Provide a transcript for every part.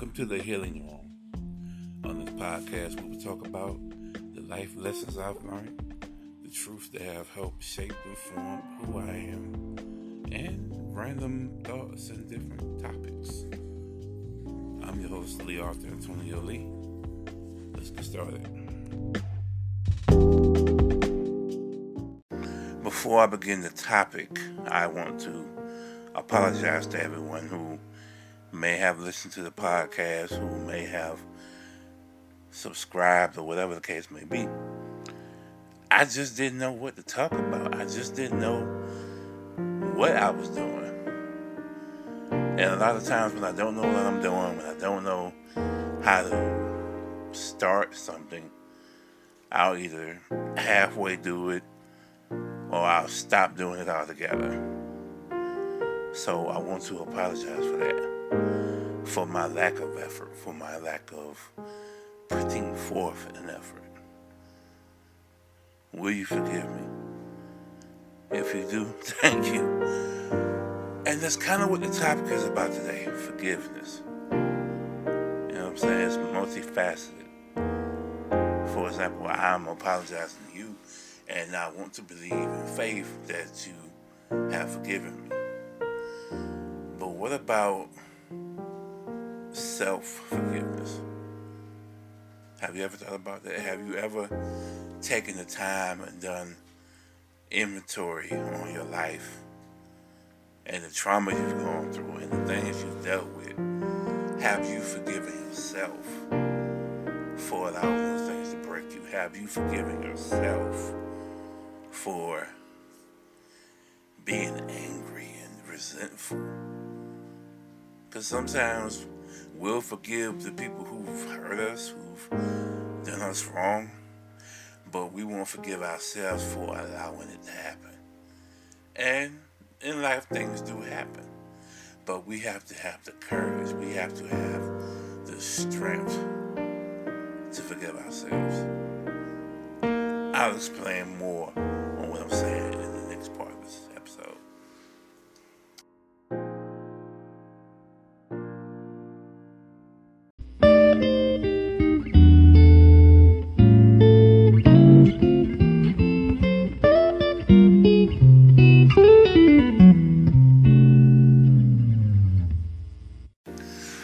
Welcome to the Healing Room. On this podcast, we will talk about the life lessons I've learned, the truths that have helped shape and form who I am, and random thoughts and different topics. I'm your host, Lee Arthur Antonio Lee. Let's get started. Before I begin the topic, I want to apologize to everyone who may have listened to the podcast, who may have subscribed, or whatever the case may be. I just didn't know what to talk about. I just didn't know what I was doing. And a lot of times when I don't know what I'm doing, when I don't know how to start something, I'll either halfway do it or I'll stop doing it altogether. So I want to apologize for that, for my lack of effort, for my lack of putting forth an effort. Will you forgive me? If you do, thank you. And that's kind of what the topic is about today forgiveness. You know what I'm saying? It's multifaceted. For example, I'm apologizing to you, and I want to believe in faith that you have forgiven me. What about self forgiveness? Have you ever thought about that? Have you ever taken the time and done inventory on your life and the trauma you've gone through and the things you've dealt with? Have you forgiven yourself for allowing those things to break you? Have you forgiven yourself for being angry and resentful? Because sometimes we'll forgive the people who've hurt us, who've done us wrong, but we won't forgive ourselves for allowing it to happen. And in life, things do happen, but we have to have the courage, we have to have the strength to forgive ourselves. I'll explain more on what I'm saying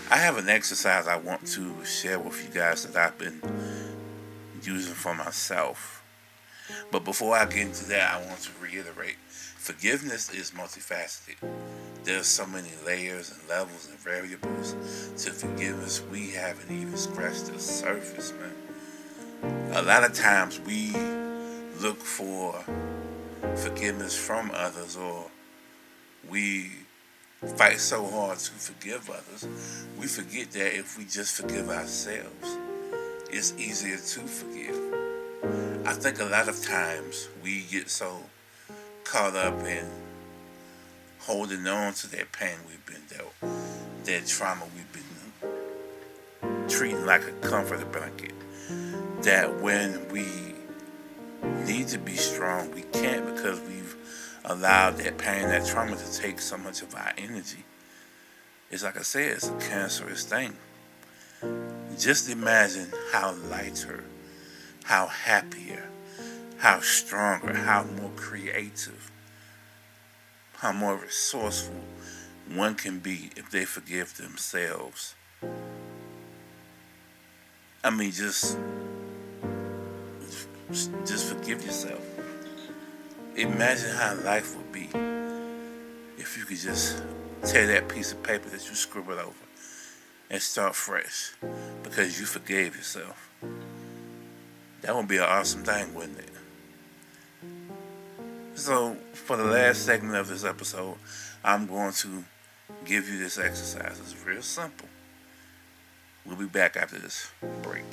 I have an exercise I want to share with you guys that I've been using for myself. But before I get into that, I want to reiterate forgiveness is multifaceted. There's so many layers and levels and variables to forgiveness. We haven't even scratched the surface, man. A lot of times we look for forgiveness from others or we fight so hard to forgive others, we forget that if we just forgive ourselves, it's easier to forgive. I think a lot of times we get so caught up in holding on to that pain we've been dealt, that trauma we've been treating like a comforter blanket, that when we need to be strong, we can't because we've allowed that pain, that trauma to take so much of our energy. It's like I said, it's a cancerous thing. Just imagine how lighter, how happier, how stronger, how more creative, how more resourceful one can be if they forgive themselves. I mean, just just forgive yourself. Imagine how life would be if you could just tear that piece of paper that you scribbled over and start fresh because you forgave yourself. That would be an awesome thing, wouldn't it? So, for the last segment of this episode, I'm going to give you this exercise. It's real simple. We'll be back after this break.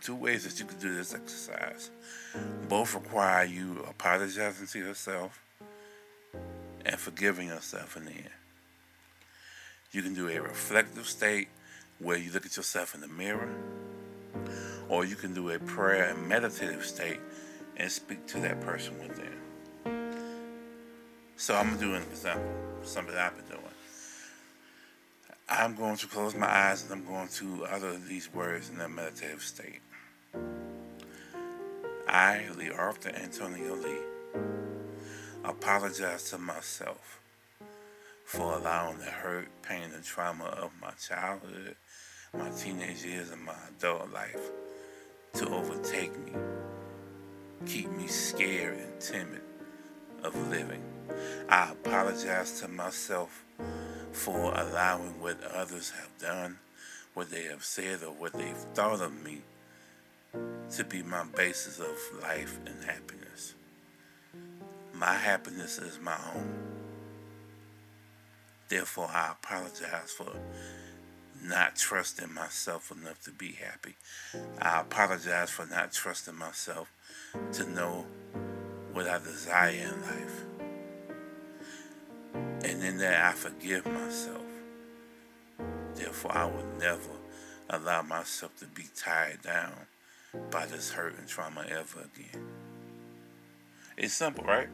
Two ways that you can do this exercise. Both require you apologizing to yourself and forgiving yourself in the end. You can do a reflective state where you look at yourself in the mirror, or you can do a prayer and meditative state and speak to that person within. So I'm gonna do an example, something I've been doing. I'm going to close my eyes and I'm going to utter these words in a meditative state. I, Lee Arthur Antonio Lee, apologize to myself for allowing the hurt, pain, and trauma of my childhood, my teenage years, and my adult life to overtake me, keep me scared and timid of living. I apologize to myself for allowing what others have done, what they have said, or what they've thought of me to be my basis of life and happiness. My happiness is my own. Therefore, I apologize for not trusting myself enough to be happy. I apologize for not trusting myself to know what I desire in life. And in that, I forgive myself. Therefore, I will never allow myself to be tied down by this hurt and trauma ever again. It's simple, right?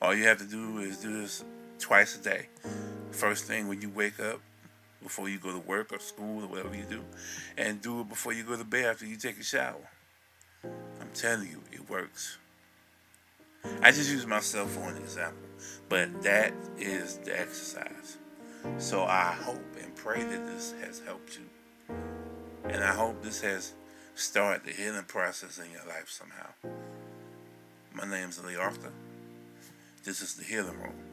All you have to do is do this twice a day. First thing when you wake up, before you go to work or school or whatever you do, and do it before you go to bed after you take a shower. I'm telling you, it works. I just use myself for an example, but that is the exercise. So I hope and pray that this has helped you. And I hope this has started the healing process in your life somehow. My name is Lee Arthur. This is the Healing Room.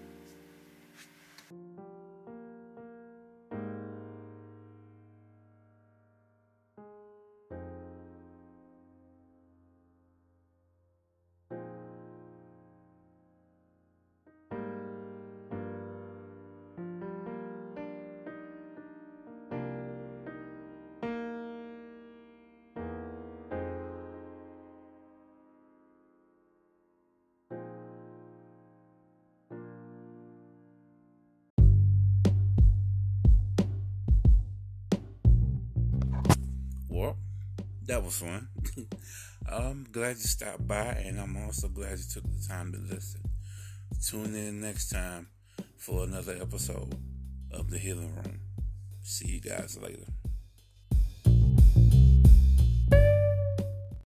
That was fun. I'm um, glad you stopped by, and I'm also glad you took the time to listen. Tune in next time for another episode of The Healing Room. See you guys later.